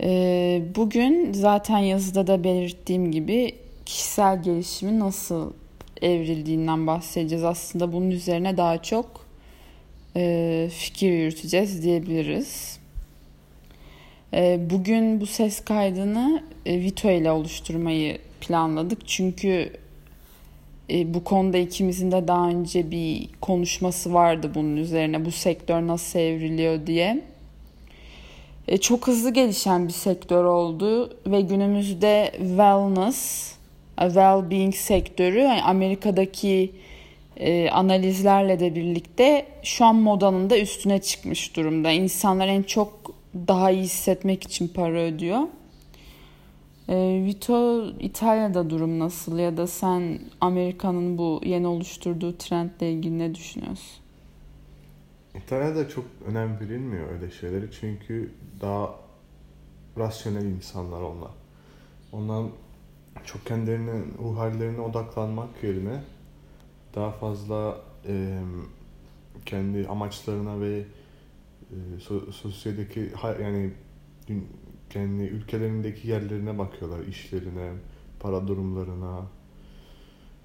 Ee, bugün zaten yazıda da belirttiğim gibi kişisel gelişimin nasıl evrildiğinden bahsedeceğiz. Aslında bunun üzerine daha çok e, fikir yürüteceğiz diyebiliriz. E, bugün bu ses kaydını e, Vito ile oluşturmayı planladık. Çünkü e, bu konuda ikimizin de daha önce bir konuşması vardı bunun üzerine. Bu sektör nasıl evriliyor diye. E, çok hızlı gelişen bir sektör oldu ve günümüzde wellness, well-being sektörü yani Amerika'daki e, analizlerle de birlikte şu an modanın da üstüne çıkmış durumda. İnsanlar en çok daha iyi hissetmek için para ödüyor. E, Vito İtalya'da durum nasıl ya da sen Amerika'nın bu yeni oluşturduğu trendle ilgili ne düşünüyorsun? İtalya'da çok önem verilmiyor öyle şeyleri çünkü daha rasyonel insanlar onlar. Onlar çok kendilerine, ruh hallerine odaklanmak yerine daha fazla e, kendi amaçlarına ve e, so, sosyedeki yani kendi ülkelerindeki yerlerine bakıyorlar, işlerine, para durumlarına,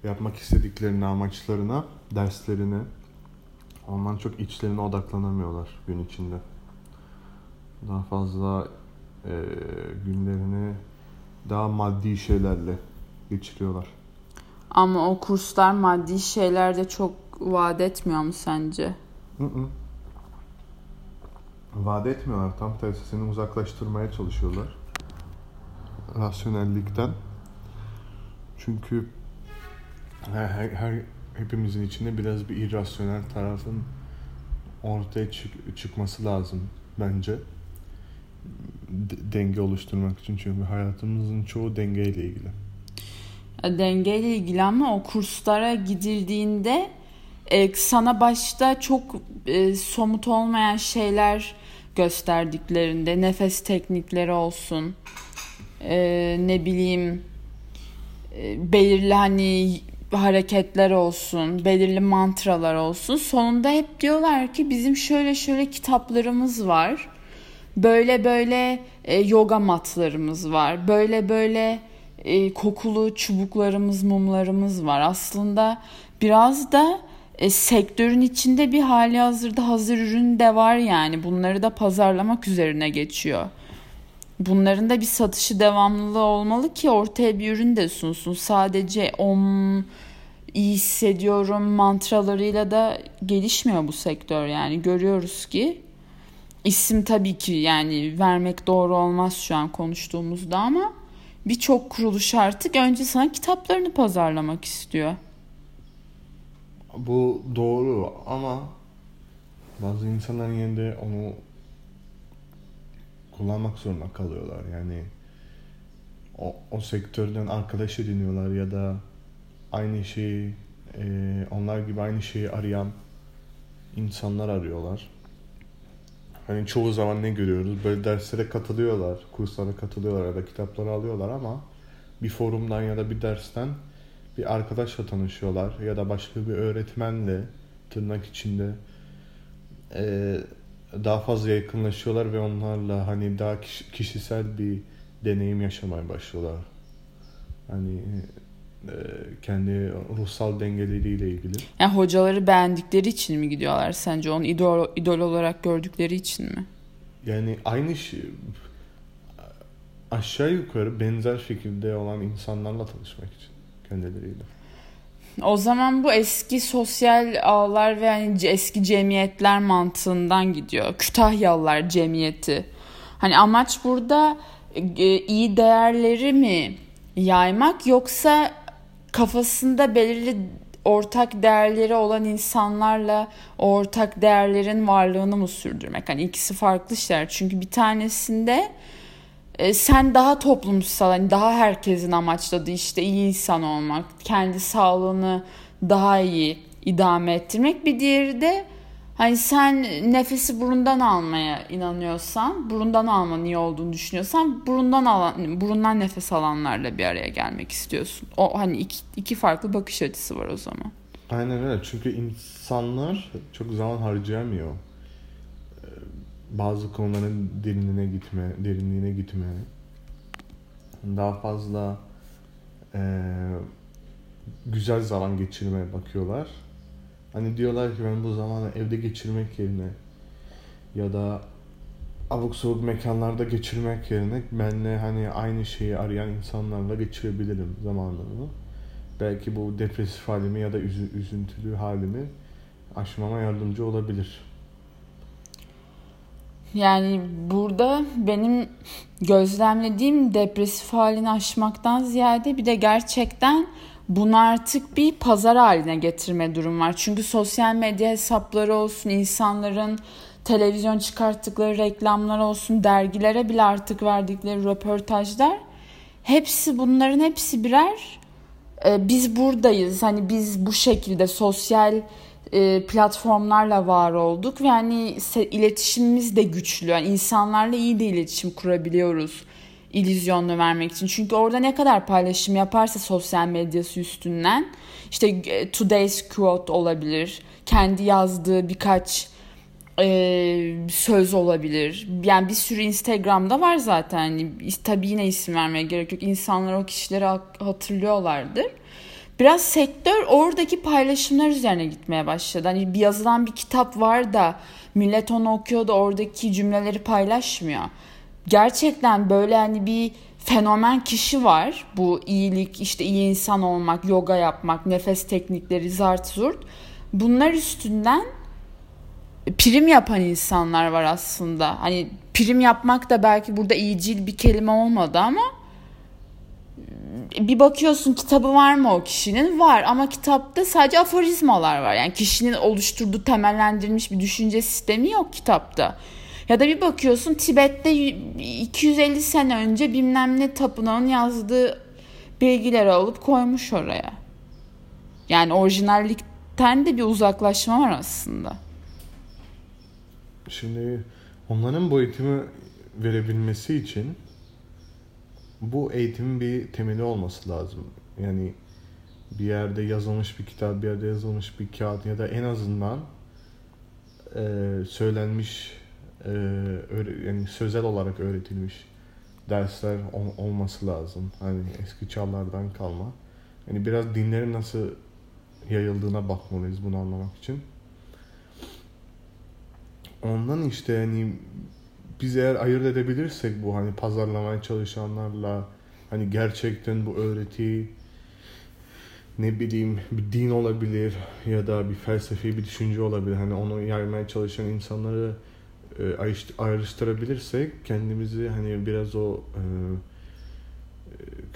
yapmak istediklerine, amaçlarına, derslerine. Ondan çok içlerine odaklanamıyorlar gün içinde. Daha fazla e, günlerini daha maddi şeylerle geçiriyorlar. Ama o kurslar maddi şeylerde çok vaat etmiyor mu sence? Hı hı. Vaat etmiyorlar. Tam tersi seni uzaklaştırmaya çalışıyorlar. Rasyonellikten. Çünkü her, her, her hepimizin içinde biraz bir irrasyonel tarafın ortaya çık, çıkması lazım bence. D- denge oluşturmak için çünkü hayatımızın çoğu dengeyle ilgili. E, dengeyle ilgili ama o kurslara gidildiğinde e, sana başta çok e, somut olmayan şeyler gösterdiklerinde nefes teknikleri olsun e, ne bileyim e, belirli hani hareketler olsun, belirli mantralar olsun. Sonunda hep diyorlar ki bizim şöyle şöyle kitaplarımız var. Böyle böyle e, yoga matlarımız var. Böyle böyle e, kokulu çubuklarımız, mumlarımız var. Aslında biraz da e, sektörün içinde bir hali hazırda hazır ürün de var yani. Bunları da pazarlamak üzerine geçiyor. Bunların da bir satışı devamlılığı olmalı ki ortaya bir ürün de sunsun. Sadece om iyi hissediyorum mantralarıyla da gelişmiyor bu sektör yani görüyoruz ki isim tabii ki yani vermek doğru olmaz şu an konuştuğumuzda ama birçok kuruluş artık önce sana kitaplarını pazarlamak istiyor. Bu doğru ama bazı insanların yine onu kullanmak zorunda kalıyorlar. Yani o, o sektörden arkadaş ediniyorlar ya da aynı şeyi e, onlar gibi aynı şeyi arayan insanlar arıyorlar. Hani çoğu zaman ne görüyoruz? Böyle derslere katılıyorlar, kurslara katılıyorlar ya da kitapları alıyorlar ama bir forumdan ya da bir dersten bir arkadaşla tanışıyorlar ya da başka bir öğretmenle tırnak içinde e, daha fazla yakınlaşıyorlar ve onlarla hani daha kişisel bir deneyim yaşamaya başlıyorlar. Hani e, kendi ruhsal dengeleriyle ilgili. Yani hocaları beğendikleri için mi gidiyorlar sence? Onu idol, idol olarak gördükleri için mi? Yani aynı şey aşağı yukarı benzer fikirde olan insanlarla tanışmak için kendileriyle. O zaman bu eski sosyal ağlar ve yani eski cemiyetler mantığından gidiyor. Kütahyalılar cemiyeti. Hani amaç burada e, iyi değerleri mi yaymak yoksa kafasında belirli ortak değerleri olan insanlarla ortak değerlerin varlığını mı sürdürmek? Hani ikisi farklı şeyler. Çünkü bir tanesinde e, sen daha toplumsal, hani daha herkesin amaçladığı işte iyi insan olmak, kendi sağlığını daha iyi idame ettirmek. Bir diğeri de hani sen nefesi burundan almaya inanıyorsan, burundan almanın iyi olduğunu düşünüyorsan, burundan alan, burundan nefes alanlarla bir araya gelmek istiyorsun. O hani iki, iki farklı bakış açısı var o zaman. Aynen öyle. Çünkü insanlar çok zaman harcayamıyor. Bazı konuların derinliğine gitme, derinliğine gitme, daha fazla e, güzel zaman geçirmeye bakıyorlar. Hani diyorlar ki ben bu zamanı evde geçirmek yerine ya da abuk sabuk mekanlarda geçirmek yerine benle hani aynı şeyi arayan insanlarla geçirebilirim zamanımı. Belki bu depresif halimi ya da üzü, üzüntülü halimi aşmama yardımcı olabilir. Yani burada benim gözlemlediğim depresif halini aşmaktan ziyade bir de gerçekten bunu artık bir pazar haline getirme durum var. Çünkü sosyal medya hesapları olsun, insanların televizyon çıkarttıkları reklamlar olsun, dergilere bile artık verdikleri röportajlar hepsi bunların hepsi birer e, biz buradayız. Hani biz bu şekilde sosyal platformlarla var olduk ve yani iletişimimiz de güçlü. Yani insanlarla iyi de iletişim kurabiliyoruz illüzyonunu vermek için. Çünkü orada ne kadar paylaşım yaparsa sosyal medyası üstünden işte e, today's quote olabilir. Kendi yazdığı birkaç e, söz olabilir. Yani bir sürü Instagram'da var zaten. Yani, tabii yine isim vermeye gerek yok. İnsanlar o kişileri hatırlıyorlardır. Biraz sektör oradaki paylaşımlar üzerine gitmeye başladı. Hani bir yazılan bir kitap var da millet onu okuyor da oradaki cümleleri paylaşmıyor. Gerçekten böyle hani bir fenomen kişi var. Bu iyilik, işte iyi insan olmak, yoga yapmak, nefes teknikleri, zart zurt. Bunlar üstünden prim yapan insanlar var aslında. Hani prim yapmak da belki burada iyicil bir kelime olmadı ama bir bakıyorsun kitabı var mı o kişinin? Var ama kitapta sadece aforizmalar var. Yani kişinin oluşturduğu temellendirilmiş bir düşünce sistemi yok kitapta. Ya da bir bakıyorsun Tibet'te 250 sene önce bilmem ne tapınağın yazdığı bilgileri alıp koymuş oraya. Yani orijinallikten de bir uzaklaşma var aslında. Şimdi onların bu eğitimi verebilmesi için bu eğitimin bir temeli olması lazım. Yani bir yerde yazılmış bir kitap, bir yerde yazılmış bir kağıt ya da en azından e, söylenmiş e, öyle, yani sözel olarak öğretilmiş dersler ol, olması lazım. Hani eski çağlardan kalma. Yani biraz dinlerin nasıl yayıldığına bakmalıyız bunu anlamak için. Ondan işte hani biz eğer ayırt edebilirsek bu hani pazarlamaya çalışanlarla hani gerçekten bu öğreti ne bileyim bir din olabilir ya da bir felsefi bir düşünce olabilir. Hani onu yaymaya çalışan insanları e, ayrıştırabilirsek kendimizi hani biraz o e,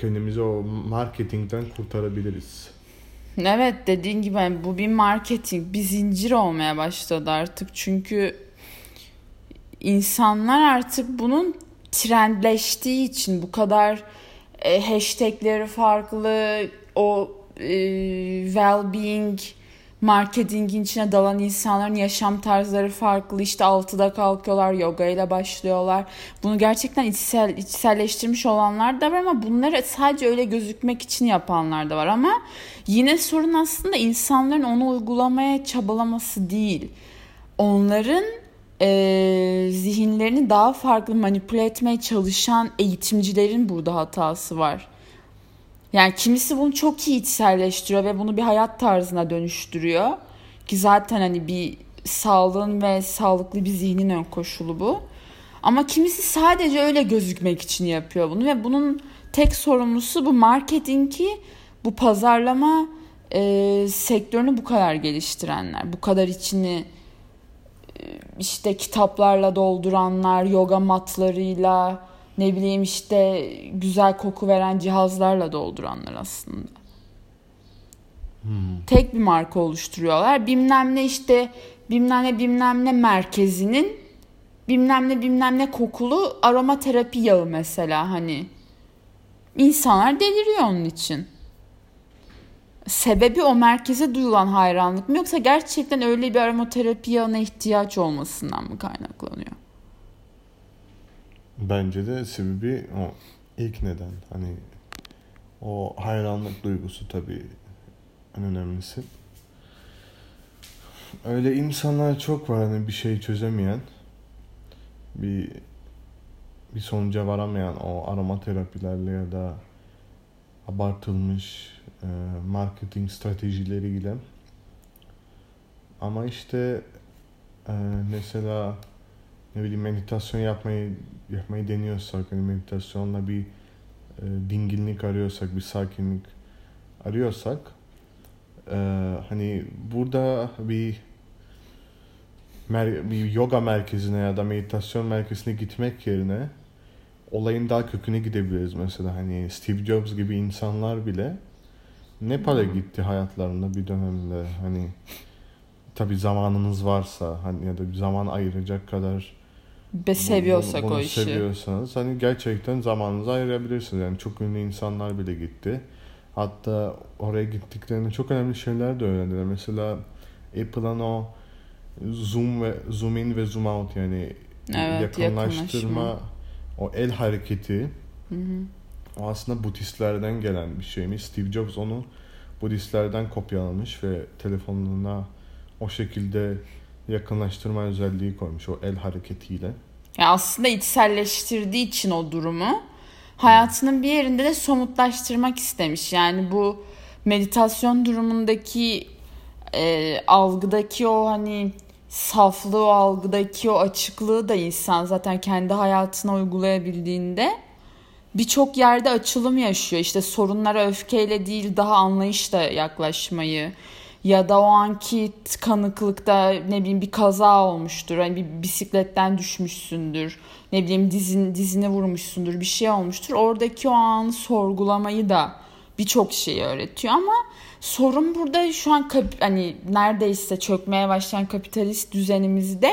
kendimizi o marketingden kurtarabiliriz. Evet dediğin gibi yani bu bir marketing, bir zincir olmaya başladı artık. Çünkü insanlar artık bunun trendleştiği için bu kadar e, hashtagleri farklı, o e, well-being marketingin içine dalan insanların yaşam tarzları farklı. İşte altıda kalkıyorlar, yoga ile başlıyorlar. Bunu gerçekten içsel, içselleştirmiş olanlar da var ama bunları sadece öyle gözükmek için yapanlar da var. Ama yine sorun aslında insanların onu uygulamaya çabalaması değil. Onların e, zihinlerini daha farklı manipüle etmeye çalışan eğitimcilerin burada hatası var. Yani kimisi bunu çok iyi içselleştiriyor ve bunu bir hayat tarzına dönüştürüyor. Ki zaten hani bir sağlığın ve sağlıklı bir zihnin ön koşulu bu. Ama kimisi sadece öyle gözükmek için yapıyor bunu ve bunun tek sorumlusu bu marketingi, bu pazarlama e, sektörünü bu kadar geliştirenler, bu kadar içini işte kitaplarla dolduranlar, yoga matlarıyla, ne bileyim işte güzel koku veren cihazlarla dolduranlar aslında. Hmm. Tek bir marka oluşturuyorlar. Bilmem ne işte bilmem ne bilmem ne merkezinin bilmem ne bilmem ne kokulu aromaterapi yağı mesela hani. İnsanlar deliriyor onun için sebebi o merkeze duyulan hayranlık mı yoksa gerçekten öyle bir aromaterapi yağına ihtiyaç olmasından mı kaynaklanıyor? Bence de sebebi o ilk neden. Hani o hayranlık duygusu tabii en önemlisi. Öyle insanlar çok var hani bir şey çözemeyen. bir bir sonuca varamayan o aromaterapilerle ya da abartılmış marketing stratejileriyle. Ama işte e, mesela ne bileyim meditasyon yapmayı yapmayı deniyorsak hani meditasyonla bir e, dinginlik arıyorsak bir sakinlik arıyorsak e, hani burada bir mer- bir yoga merkezine ya da meditasyon merkezine gitmek yerine olayın daha köküne gidebiliriz. Mesela hani Steve Jobs gibi insanlar bile Nepal'e hmm. gitti hayatlarında bir dönemde hani tabi zamanınız varsa hani ya da bir zaman ayıracak kadar Be seviyorsak bunu, bunu o işi. seviyorsanız hani gerçekten zamanınızı ayırabilirsiniz. Yani çok ünlü insanlar bile gitti. Hatta oraya gittiklerinde çok önemli şeyler de öğrendiler. Mesela Apple'ın o zoom ve zoom in ve zoom out yani evet, yakınlaştırma o el hareketi hı hı. O aslında Budistlerden gelen bir şeymiş. Steve Jobs onu Budistlerden kopyalamış ve telefonuna o şekilde yakınlaştırma özelliği koymuş o el hareketiyle. Yani aslında içselleştirdiği için o durumu hayatının bir yerinde de somutlaştırmak istemiş. Yani bu meditasyon durumundaki e, algıdaki o hani saflığı, o algıdaki o açıklığı da insan zaten kendi hayatına uygulayabildiğinde birçok yerde açılım yaşıyor. İşte sorunlara öfkeyle değil daha anlayışla yaklaşmayı ya da o anki tıkanıklıkta ne bileyim bir kaza olmuştur. Hani bir bisikletten düşmüşsündür. Ne bileyim dizin, dizini vurmuşsundur. Bir şey olmuştur. Oradaki o anı sorgulamayı da birçok şeyi öğretiyor ama sorun burada şu an kap- hani neredeyse çökmeye başlayan kapitalist düzenimizde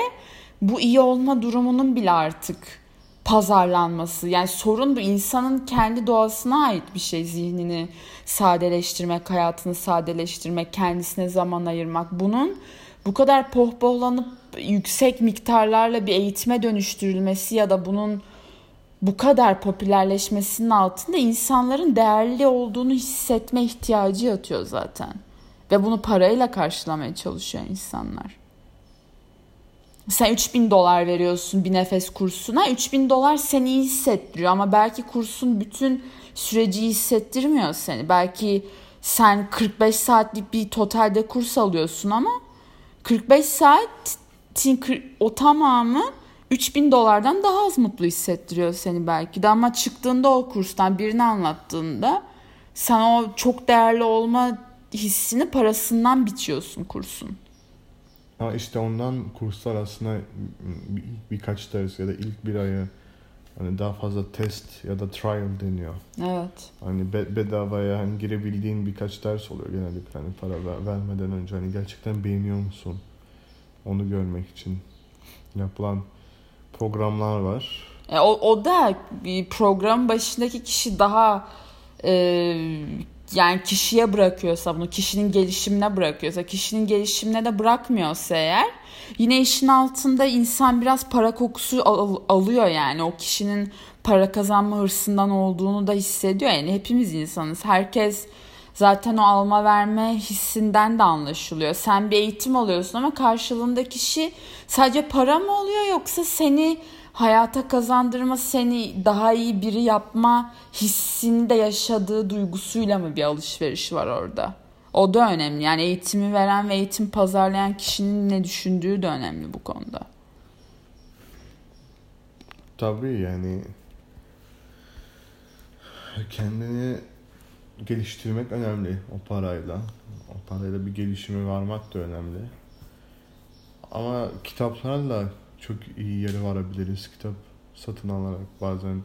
bu iyi olma durumunun bile artık pazarlanması. Yani sorun bu insanın kendi doğasına ait bir şey zihnini sadeleştirmek, hayatını sadeleştirmek, kendisine zaman ayırmak. Bunun bu kadar pohpohlanıp yüksek miktarlarla bir eğitime dönüştürülmesi ya da bunun bu kadar popülerleşmesinin altında insanların değerli olduğunu hissetme ihtiyacı yatıyor zaten. Ve bunu parayla karşılamaya çalışıyor insanlar. Sen 3000 dolar veriyorsun bir nefes kursuna. 3000 dolar seni iyi hissettiriyor ama belki kursun bütün süreci hissettirmiyor seni. Belki sen 45 saatlik bir totalde kurs alıyorsun ama 45 saat o tamamı 3000 dolardan daha az mutlu hissettiriyor seni belki de ama çıktığında o kurstan birini anlattığında sen o çok değerli olma hissini parasından biçiyorsun kursun. Ama işte ondan kurslar aslında bir, birkaç ders ya da ilk bir ayı hani daha fazla test ya da trial deniyor. Evet. Hani be, bedavaya hani girebildiğin birkaç ders oluyor genellikle hani para ver, vermeden önce hani gerçekten beğeniyor musun? Onu görmek için yapılan programlar var. E, o, o da bir program başındaki kişi daha e, yani kişiye bırakıyorsa bunu kişinin gelişimine bırakıyorsa kişinin gelişimine de bırakmıyorsa eğer yine işin altında insan biraz para kokusu al- alıyor yani. O kişinin para kazanma hırsından olduğunu da hissediyor. Yani hepimiz insanız. Herkes zaten o alma verme hissinden de anlaşılıyor. Sen bir eğitim alıyorsun ama karşılığında kişi sadece para mı oluyor yoksa seni hayata kazandırma seni daha iyi biri yapma hissini de yaşadığı duygusuyla mı bir alışveriş var orada? O da önemli. Yani eğitimi veren ve eğitim pazarlayan kişinin ne düşündüğü de önemli bu konuda. Tabii yani kendini geliştirmek önemli o parayla. O parayla bir gelişime varmak da önemli. Ama kitaplarla çok iyi yere varabiliriz kitap satın alarak bazen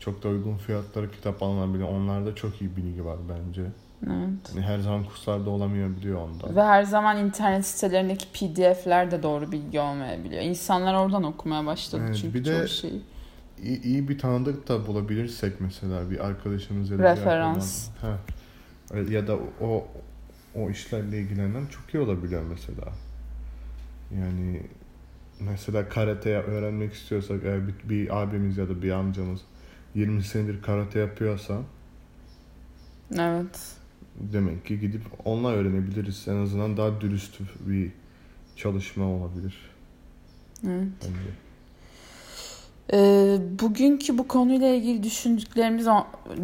çok da uygun fiyatlara kitap alınabiliyor. Onlarda çok iyi bilgi var bence. Evet. Yani her zaman kurslarda olamayabiliyor onda. Ve her zaman internet sitelerindeki pdf'ler de doğru bilgi olmayabiliyor. İnsanlar oradan okumaya başladı evet, çünkü bir de şeyi. İyi, iyi bir tanıdık da bulabilirsek mesela bir arkadaşımız ya da Referans. Bir ha. Ya da o o işlerle ilgilenen çok iyi olabiliyor mesela. Yani mesela karate öğrenmek istiyorsak eğer bir, bir abimiz ya da bir amcamız 20 senedir karate yapıyorsa Evet. Demek ki gidip onunla öğrenebiliriz. En azından daha dürüst bir çalışma olabilir. Evet. Bence. Ee, bugünkü bu konuyla ilgili düşündüklerimiz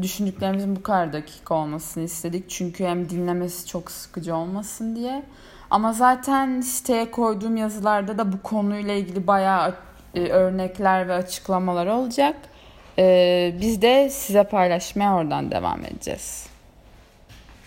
düşündüklerimizin bu kadar dakika olmasını istedik. Çünkü hem dinlemesi çok sıkıcı olmasın diye. Ama zaten siteye koyduğum yazılarda da bu konuyla ilgili bayağı e, örnekler ve açıklamalar olacak. Ee, biz de size paylaşmaya oradan devam edeceğiz.